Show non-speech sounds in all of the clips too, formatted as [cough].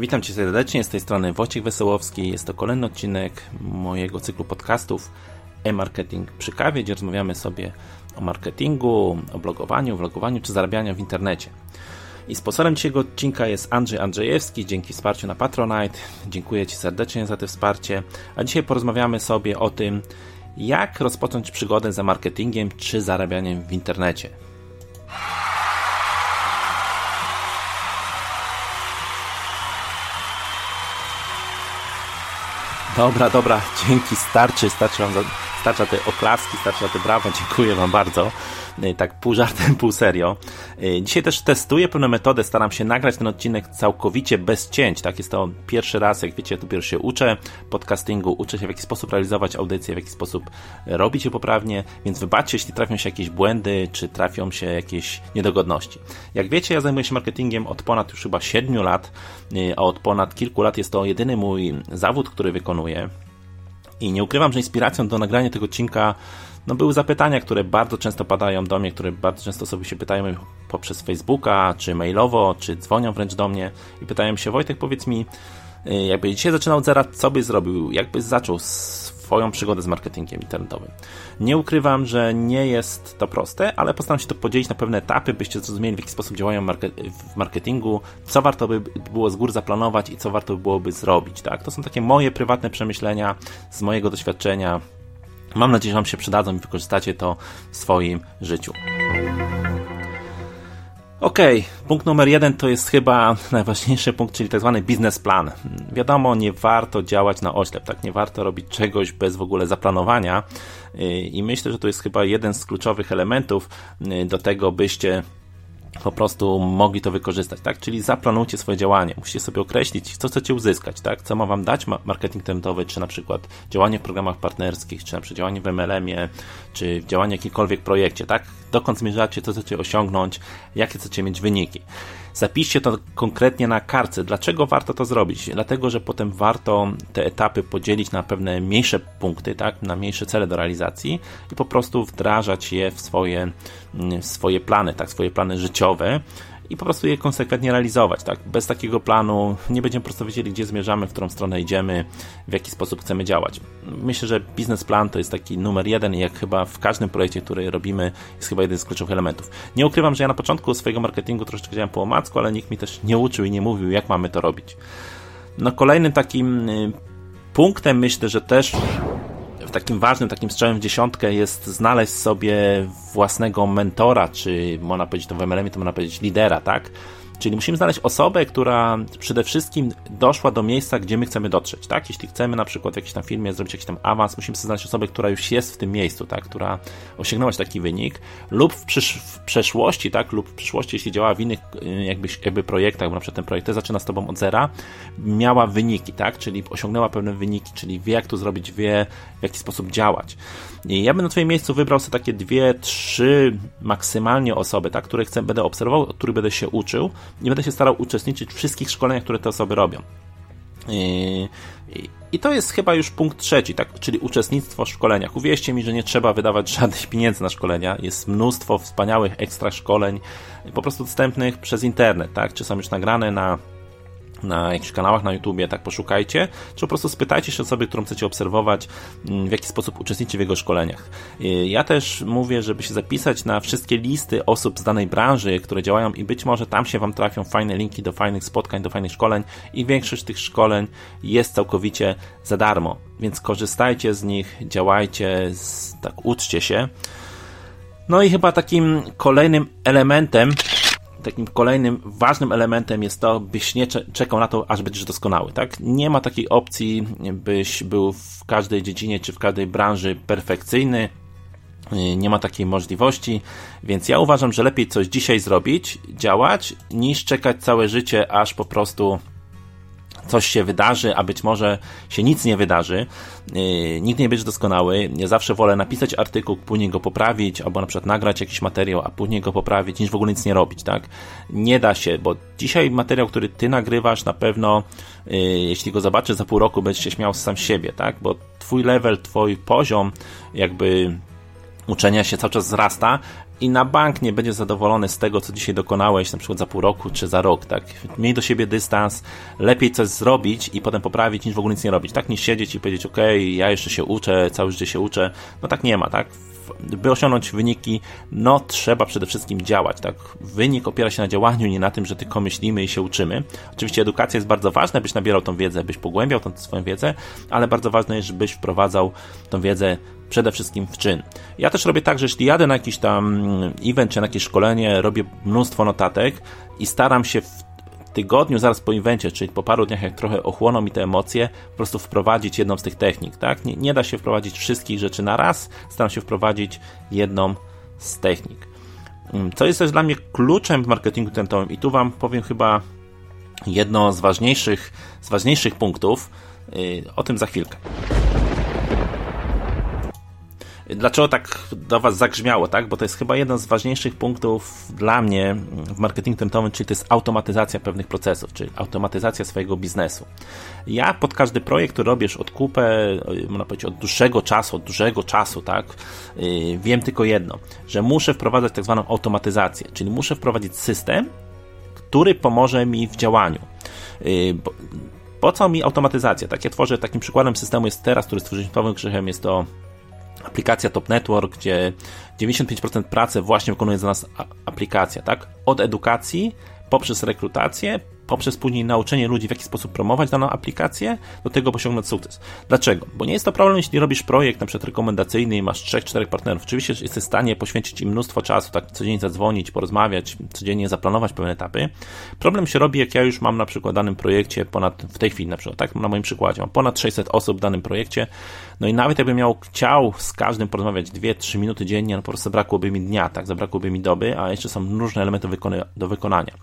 Witam Cię serdecznie, z tej strony Wojciech Wesołowski. Jest to kolejny odcinek mojego cyklu podcastów e-marketing przy kawie, gdzie rozmawiamy sobie o marketingu, o blogowaniu, vlogowaniu czy zarabianiu w internecie. I sponsorem dzisiejszego odcinka jest Andrzej Andrzejewski, dzięki wsparciu na Patronite. Dziękuję Ci serdecznie za to wsparcie. A dzisiaj porozmawiamy sobie o tym, jak rozpocząć przygodę za marketingiem czy zarabianiem w internecie. Dobra, dobra, dzięki, starczy, starczy wam, starcza te oklaski, starcza te brawa, [laughs] dziękuję wam bardzo. Y, tak pół żartem, pół serio. Y, dzisiaj też testuję pewną metodę, staram się nagrać ten odcinek całkowicie bez cięć, tak? Jest to pierwszy raz, jak wiecie, ja dopiero się uczę podcastingu, uczę się w jaki sposób realizować audycję, w jaki sposób robić je poprawnie, więc wybaczcie, jeśli trafią się jakieś błędy, czy trafią się jakieś niedogodności. Jak wiecie, ja zajmuję się marketingiem od ponad już chyba 7 lat, y, a od ponad kilku lat jest to jedyny mój zawód, który wykonuję. I nie ukrywam, że inspiracją do nagrania tego odcinka no były zapytania, które bardzo często padają do mnie, które bardzo często sobie się pytają poprzez Facebooka, czy mailowo, czy dzwonią wręcz do mnie i pytają się, Wojtek, powiedz mi, y, jakby dzisiaj zaczynał od zera, co byś zrobił, jakbyś zaczął swoją przygodę z marketingiem internetowym. Nie ukrywam, że nie jest to proste, ale postaram się to podzielić na pewne etapy, byście zrozumieli, w jaki sposób działają w marketingu, co warto by było z góry zaplanować i co warto by byłoby zrobić. Tak? To są takie moje prywatne przemyślenia z mojego doświadczenia Mam nadzieję, że Wam się przydadzą i wykorzystacie to w swoim życiu. Ok, punkt numer jeden to jest chyba [laughs] najważniejszy punkt, czyli tak zwany biznesplan. Wiadomo, nie warto działać na oślep, tak? Nie warto robić czegoś bez w ogóle zaplanowania i myślę, że to jest chyba jeden z kluczowych elementów do tego, byście po prostu mogli to wykorzystać, tak? Czyli zaplanujcie swoje działanie. Musicie sobie określić, co chcecie uzyskać, tak? Co ma Wam dać marketing internetowy, czy na przykład działanie w programach partnerskich, czy na przykład działanie w MLM-ie, czy działanie w jakimkolwiek projekcie, tak? Dokąd zmierzacie, co chcecie osiągnąć, jakie chcecie mieć wyniki. Zapiszcie to konkretnie na kartce. Dlaczego warto to zrobić? Dlatego, że potem warto te etapy podzielić na pewne mniejsze punkty, tak? na mniejsze cele do realizacji i po prostu wdrażać je w swoje, w swoje plany, tak? swoje plany życiowe i po prostu je konsekwentnie realizować. Tak? Bez takiego planu nie będziemy po prostu wiedzieli, gdzie zmierzamy, w którą stronę idziemy, w jaki sposób chcemy działać. Myślę, że biznesplan to jest taki numer jeden jak chyba w każdym projekcie, który robimy, jest chyba jeden z kluczowych elementów. Nie ukrywam, że ja na początku swojego marketingu troszeczkę działałem po omacku, ale nikt mi też nie uczył i nie mówił, jak mamy to robić. No kolejnym takim y, punktem myślę, że też takim ważnym, takim strzałem w dziesiątkę jest znaleźć sobie własnego mentora, czy można powiedzieć to w MLM, to można powiedzieć lidera, tak? Czyli musimy znaleźć osobę, która przede wszystkim doszła do miejsca, gdzie my chcemy dotrzeć, tak? Jeśli chcemy na przykład w jakiejś tam firmie zrobić jakiś tam awans, musimy znaleźć osobę, która już jest w tym miejscu, tak? Która osiągnęła taki wynik lub w, przysz- w przeszłości, tak? Lub w przyszłości, jeśli działała w innych y, jakby, jakby projektach, bo na przykład ten projekt zaczyna z Tobą od zera, miała wyniki, tak? Czyli osiągnęła pewne wyniki, czyli wie jak to zrobić, wie w jaki sposób działać. I ja bym na Twoim miejscu wybrał sobie takie dwie, trzy maksymalnie osoby, tak? Które chcę, będę obserwował, od których będę się uczył, nie będę się starał uczestniczyć w wszystkich szkoleniach, które te osoby robią. I, I, to jest chyba już punkt trzeci, tak, czyli uczestnictwo w szkoleniach. Uwierzcie mi, że nie trzeba wydawać [laughs] żadnych pieniędzy na szkolenia. Jest mnóstwo wspaniałych ekstra szkoleń, po prostu dostępnych przez internet, tak, czy są już nagrane na na jakichś kanałach na YouTubie, tak poszukajcie, czy po prostu spytajcie się osoby, którą chcecie obserwować, mm, w jaki sposób uczestniczy w jego szkoleniach. Y, ja też mówię, żeby się zapisać na wszystkie listy osób z danej branży, które działają i być może tam się Wam trafią fajne linki do fajnych spotkań, do fajnych szkoleń i większość tych szkoleń jest całkowicie za darmo, więc korzystajcie z nich, działajcie, tak uczcie się. No i chyba takim kolejnym elementem takim kolejnym ważnym elementem jest to, byś nie czekał na to, aż będziesz doskonały, tak? Nie ma takiej opcji, byś był w każdej dziedzinie czy w każdej branży perfekcyjny. Nie ma takiej możliwości, więc ja uważam, że lepiej coś dzisiaj zrobić, działać, niż czekać całe życie, aż po prostu coś się wydarzy, a być może się nic nie wydarzy. Yy, nikt nie będzie doskonały. Ja zawsze wolę napisać artykuł, później go poprawić, albo na przykład nagrać jakiś materiał, a później go poprawić, niż w ogóle nic nie robić, tak? Nie da się, bo dzisiaj materiał, który ty nagrywasz, na pewno, yy, jeśli go zobaczysz za pół roku, będziesz się śmiał sam siebie, tak? Bo twój level, twój poziom, jakby uczenia się cały czas wzrasta i na bank nie będziesz zadowolony z tego, co dzisiaj dokonałeś, na przykład za pół roku czy za rok, tak? Miej do siebie dystans, lepiej coś zrobić i potem poprawić, niż w ogóle nic nie robić, tak? Niż siedzieć i powiedzieć, ok, ja jeszcze się uczę, całe życie się uczę, no tak nie ma, tak? By osiągnąć wyniki, no trzeba przede wszystkim działać, tak? Wynik opiera się na działaniu, nie na tym, że tylko myślimy i się uczymy. Oczywiście edukacja jest bardzo ważna, byś nabierał tą wiedzę, byś pogłębiał tą swoją wiedzę, ale bardzo ważne jest, żebyś wprowadzał tą wiedzę przede wszystkim w czyn. Ja też robię tak, że jeśli jadę na jakiś tam event czy na jakieś szkolenie, robię mnóstwo notatek i staram się w tygodniu, zaraz po evencie, czyli po paru dniach, jak trochę ochłoną mi te emocje, po prostu wprowadzić jedną z tych technik, tak? Nie, nie da się wprowadzić wszystkich rzeczy na raz, staram się wprowadzić jedną z technik. Mm, co jest też dla mnie kluczem w marketingu tentowym i tu Wam powiem chyba jedno z ważniejszych, z ważniejszych punktów, yy, o tym za chwilkę. Dlaczego tak do Was zagrzmiało, tak? Bo to jest chyba jeden z ważniejszych punktów dla mnie w marketingu tentowym, czyli to jest automatyzacja pewnych procesów, czyli automatyzacja swojego biznesu. Ja pod każdy projekt, który robisz od kupę, można powiedzieć od dłuższego czasu, od dużego czasu, tak? Y, wiem tylko jedno, że muszę wprowadzać tak zwaną automatyzację, czyli muszę wprowadzić system, który pomoże mi w działaniu. Y, po co mi automatyzacja? Tak, ja tworzę takim przykładem systemu jest teraz, który stworzyliśmy Pawłem Grzechem, jest to aplikacja Top Network, gdzie 95% pracy właśnie wykonuje za nas aplikacja, tak? Od edukacji poprzez rekrutację, poprzez później nauczenie ludzi, w jaki sposób promować daną aplikację, do tego osiągnąć sukces. Dlaczego? Bo nie jest to problem, jeśli robisz projekt na przykład rekomendacyjny i masz 3-4 partnerów. Oczywiście jesteś w stanie poświęcić im mnóstwo czasu, tak codziennie zadzwonić, porozmawiać, codziennie zaplanować pewne etapy. Problem się robi, jak ja już mam na przykład w danym projekcie ponad, w tej chwili na przykład, tak, na moim przykładzie, mam ponad 600 osób w danym projekcie, no i nawet jakbym miał, chciał z każdym porozmawiać 2-3 minuty dziennie, no po prostu zabrakłoby mi dnia, tak, zabrakłoby mi doby, a jeszcze są różne elementy do wykonania.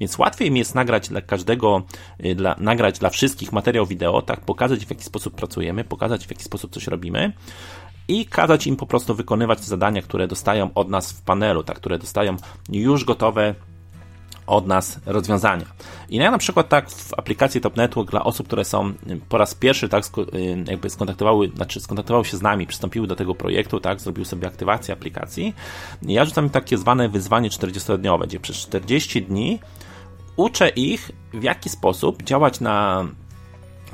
Więc łatwiej mi jest nagrać dla każdego, y, dla, nagrać dla wszystkich materiał wideo, tak, pokazać w jaki sposób pracujemy, pokazać w jaki sposób coś robimy i kazać im po prostu wykonywać te zadania, które dostają od nas w panelu, tak, które dostają już gotowe od nas rozwiązania. I ja na przykład tak w aplikacji Top Network dla osób, które są po raz pierwszy tak y, jakby skontaktowały, znaczy skontaktowały się z nami, przystąpiły do tego projektu, tak, zrobiły sobie aktywację aplikacji. Ja rzucam takie zwane wyzwanie 40-dniowe, gdzie przez 40 dni uczę ich, w jaki sposób działać na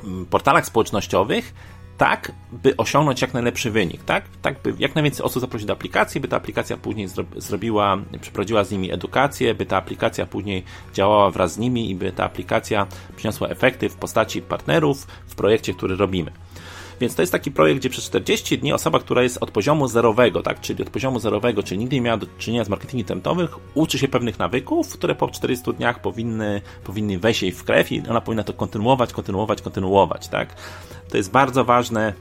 mm, portalach społecznościowych, tak, by osiągnąć jak najlepszy wynik, tak? Tak, by jak najwięcej osób zaprosić do aplikacji, by ta aplikacja później zro zrobiła, przeprowadziła z nimi edukację, by ta aplikacja później działała wraz z nimi i by ta aplikacja przyniosła efekty w postaci partnerów w projekcie, który robimy. Więc to jest taki projekt, gdzie przez 40 dni osoba, która jest od poziomu zerowego, tak, czyli od poziomu zerowego, czyli nigdy nie miała do czynienia z marketingiem tentowym, uczy się pewnych nawyków, które po 40 dniach powinny, powinny wejść jej w krew i ona powinna to kontynuować, kontynuować, kontynuować, tak. To jest bardzo ważne,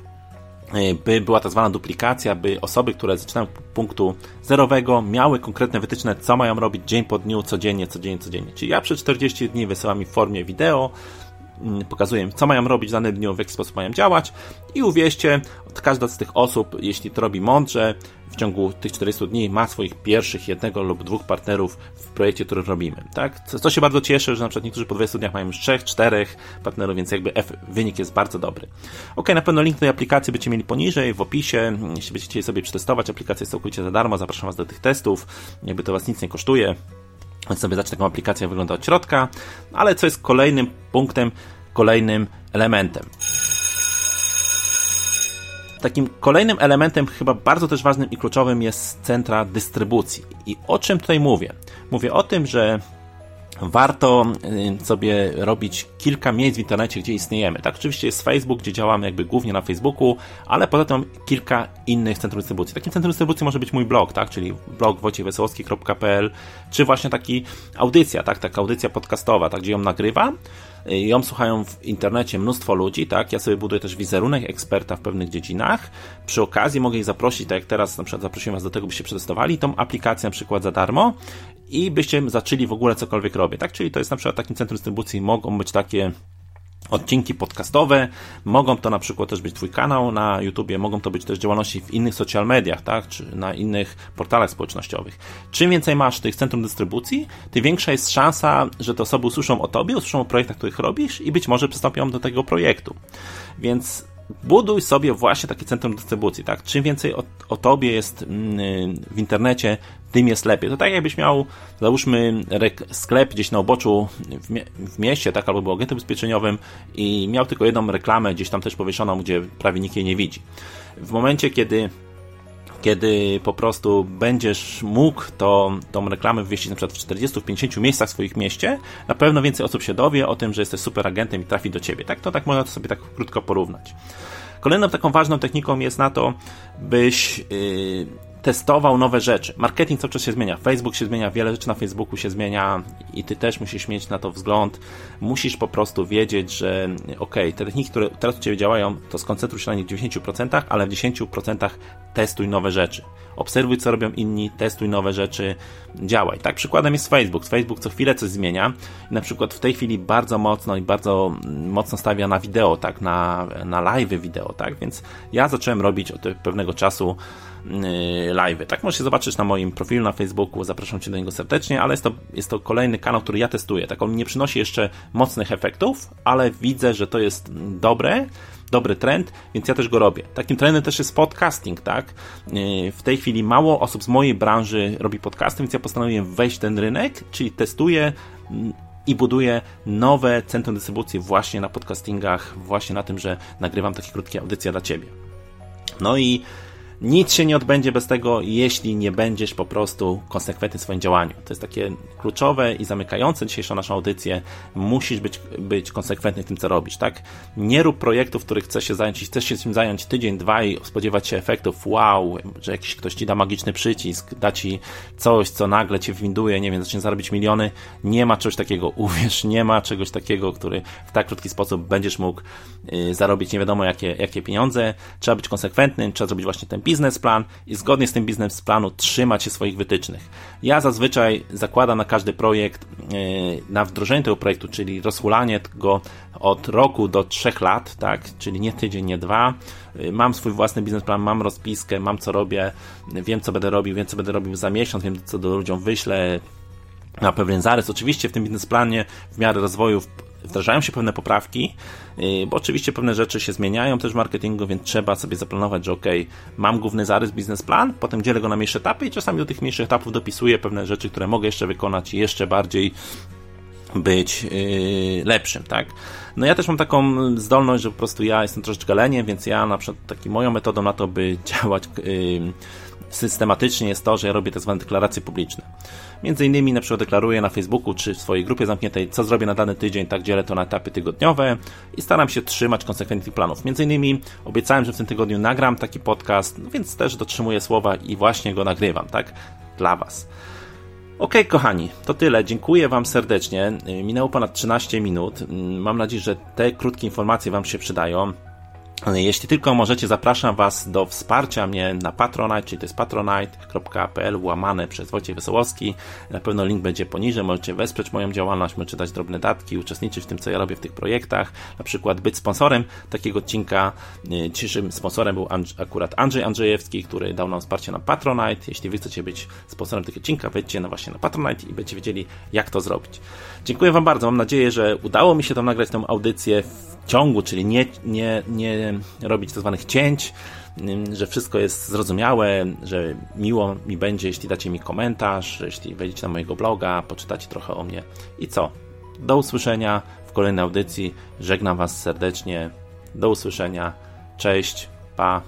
y, by była tak zwana duplikacja, by osoby, które zaczynają punktu zerowego, miały konkretne wytyczne, co mają robić dzień po dniu, codziennie, codziennie, codziennie. Czyli ja przez 40 dni wysyłam im w formie wideo, Mm, pokazuję im, co mają robić w danym dniu, w jaki sposób mają działać i uwierzcie, każda z tych osób, jeśli to robi mądrze, w ciągu tych 40 dni ma swoich pierwszych jednego lub dwóch partnerów w projekcie, który robimy. Tak? Co, co się bardzo cieszy, że na przykład niektórzy po 20 dniach mają już 3, 4 partnerów, więc jakby F, wynik jest bardzo dobry. Ok, na pewno link do tej aplikacji będziecie mieli poniżej, w opisie. Jeśli będziecie chcieli sobie przetestować, aplikacja jest całkowicie za darmo, zapraszam Was do tych testów. Jakby to Was nic nie kosztuje. Więc sobie zacznę taką aplikację wygląda od środka, ale co jest kolejnym punktem, kolejnym elementem. Takim kolejnym elementem, chyba bardzo też ważnym i kluczowym jest centra dystrybucji. I o czym tutaj mówię? Mówię o tym, że warto y, sobie robić kilka miejsc w internecie, gdzie istniejemy. Tak, oczywiście jest Facebook, gdzie działamy jakby głównie na Facebooku, ale poza tym kilka innych centrum dystrybucji. Takim centrum dystrybucji może być mój blog, tak, czyli blog wojciechwesołowski.pl, czy właśnie taki audycja, tak, taka audycja podcastowa, tak, gdzie ją nagrywam ją słuchają w internecie mnóstwo ludzi, tak? Ja sobie buduję też wizerunek eksperta w pewnych dziedzinach. Przy okazji mogę ich zaprosić, tak jak teraz na przykład zaprosiłem Was do tego, byście przetestowali tą aplikację na przykład za darmo i byście zaczęli w ogóle cokolwiek robić, tak? Czyli to jest na przykład takim centrum dystrybucji mogą być takie odcinki podcastowe, mogą to na przykład też być Twój kanał na YouTubie, mogą to być też działalności w innych social mediach, tak, czy na innych portalach społecznościowych. Czym więcej masz tych centrum dystrybucji, tym większa jest szansa, że te osoby usłyszą o Tobie, usłyszą o projektach, których robisz i być może przystąpią do tego projektu. Więc buduj sobie właśnie takie centrum dystrybucji, tak? Czym więcej o, o tobie jest mm, w internecie, tym jest lepiej. To tak jakbyś miał, załóżmy, sklep gdzieś na uboczu w, mie w mieście, tak, albo był agentem ubezpieczeniowym i miał tylko jedną reklamę gdzieś tam też powieszoną, gdzie prawie nikt jej nie widzi. W momencie, kiedy kiedy po prostu będziesz mógł to, tą reklamę wywieźć na przykład w 40-50 miejscach w swoich mieście, na pewno więcej osób się dowie o tym, że jesteś super agentem i trafi do ciebie. Tak, to tak można to sobie tak krótko porównać. Kolejną taką ważną techniką jest na to, byś yy, testował nowe rzeczy. Marketing cały czas się zmienia. Facebook się zmienia, wiele rzeczy na Facebooku się zmienia i ty też musisz mieć na to wzgląd. Musisz po prostu wiedzieć, że ok, te techniki, które teraz u ciebie działają, to skoncentruj się na nich w 90%, ale w 10% testuj nowe rzeczy. Obserwuj, co robią inni, testuj nowe rzeczy, działaj. Tak, przykładem jest Facebook. Facebook co chwilę coś zmienia. Na przykład w tej chwili bardzo mocno i bardzo mocno stawia na wideo, tak, na, na live wideo, tak, więc ja zacząłem robić od pewnego czasu Y, live. Tak możecie zobaczyć na moim profilu na Facebooku, zapraszam Cię do niego serdecznie, ale jest to, jest to kolejny kanał, który ja testuję. Tak on nie przynosi jeszcze mocnych efektów, ale widzę, że to jest dobre, dobry trend, więc ja też go robię. Takim trendem też jest podcasting, tak? Y, w tej chwili mało osób z mojej branży robi podcasty, więc ja postanowiłem wejść w ten rynek, czyli testuję mm, i buduję nowe centrum dystrybucji właśnie na podcastingach, właśnie na tym, że nagrywam takie krótkie audycje dla Ciebie. No i nic się nie odbędzie bez tego, jeśli nie będziesz po prostu konsekwentny w swoim działaniu. To jest takie kluczowe i zamykające dzisiejszą naszą audycję. Musisz być, być konsekwentny w tym, co robisz, tak? Nie rób projektów, których chcesz się zająć i chcesz się tym zająć tydzień, dwa i spodziewać się efektów, wow, że jakiś ktoś ci da magiczny przycisk, da ci coś, co nagle cię winduje, nie wiem, zacznie zarobić miliony. Nie ma czegoś takiego, [laughs] uwierz, nie ma czegoś takiego, który w tak krótki sposób będziesz mógł y, zarobić nie wiadomo jakie, jakie pieniądze. Trzeba być konsekwentnym, trzeba zrobić właśnie ten biznesplan i zgodnie z tym biznesplanu trzymać się swoich wytycznych. Ja zazwyczaj zakładam na każdy projekt, e, na wdrożenie tego projektu, czyli rozhulanie go od roku do trzech lat, tak, czyli nie tydzień, nie dwa. E, mam swój własny biznesplan, mam rozpiskę, mam co robię, wiem co będę robił, wiem co będę robił za miesiąc, wiem co do ludziom wyślę, na pewien zarys. Oczywiście w tym biznesplanie w miarę rozwoju wdrażają się pewne poprawki, y, bo oczywiście pewne rzeczy się zmieniają też w marketingu, więc trzeba sobie zaplanować, że ok, mam główny zarys, biznesplan, potem dzielę go na mniejsze etapy i czasami do tych mniejszych etapów dopisuję pewne rzeczy, które mogę jeszcze wykonać i jeszcze bardziej być yy, lepszym, tak? No ja też mam taką zdolność, że po prostu ja jestem troszeczkę leniem, więc ja na przykład taką moją metodą na to, by [laughs] działać yy, systematycznie jest to, że ja robię tak zwane deklaracje publiczne. Między innymi na przykład deklaruję na Facebooku czy w swojej grupie zamkniętej, co zrobię na dany tydzień, tak dzielę to na etapy tygodniowe i staram się trzymać konsekwentnie tych planów. Między innymi obiecałem, że w tym tygodniu nagram taki podcast, no więc też dotrzymuję słowa i właśnie go nagrywam, tak? Dla Was. Ok, kochani, to tyle. Dziękuję Wam serdecznie. Minęło ponad 13 minut. Mam nadzieję, że te krótkie informacje Wam się przydają. Jeśli tylko możecie, zapraszam Was do wsparcia mnie na Patronite, czyli to jest patronite.pl łamane przez Wojciech Wesołowski. Na pewno link będzie poniżej, możecie wesprzeć moją działalność, możecie dać drobne datki, uczestniczyć w tym, co ja robię w tych projektach, na przykład być sponsorem takiego odcinka. Y, dzisiejszym sponsorem był akurat Andrzej Andrzejewski, który dał nam wsparcie na Patronite. Jeśli Wy chcecie być sponsorem tego odcinka, wejdźcie na właśnie na Patronite i będziecie wiedzieli, jak to zrobić. Dziękuję Wam bardzo, mam nadzieję, że udało mi się tam nagrać tę audycję w ciągu, czyli nie, nie, nie robić tak zwanych cięć, że wszystko jest zrozumiałe, że miło mi będzie, jeśli dacie mi komentarz, jeśli wejdziecie na mojego bloga, poczytacie trochę o mnie. I co? Do usłyszenia w kolejnej audycji. Żegnam Was serdecznie. Do usłyszenia. Cześć. Pa.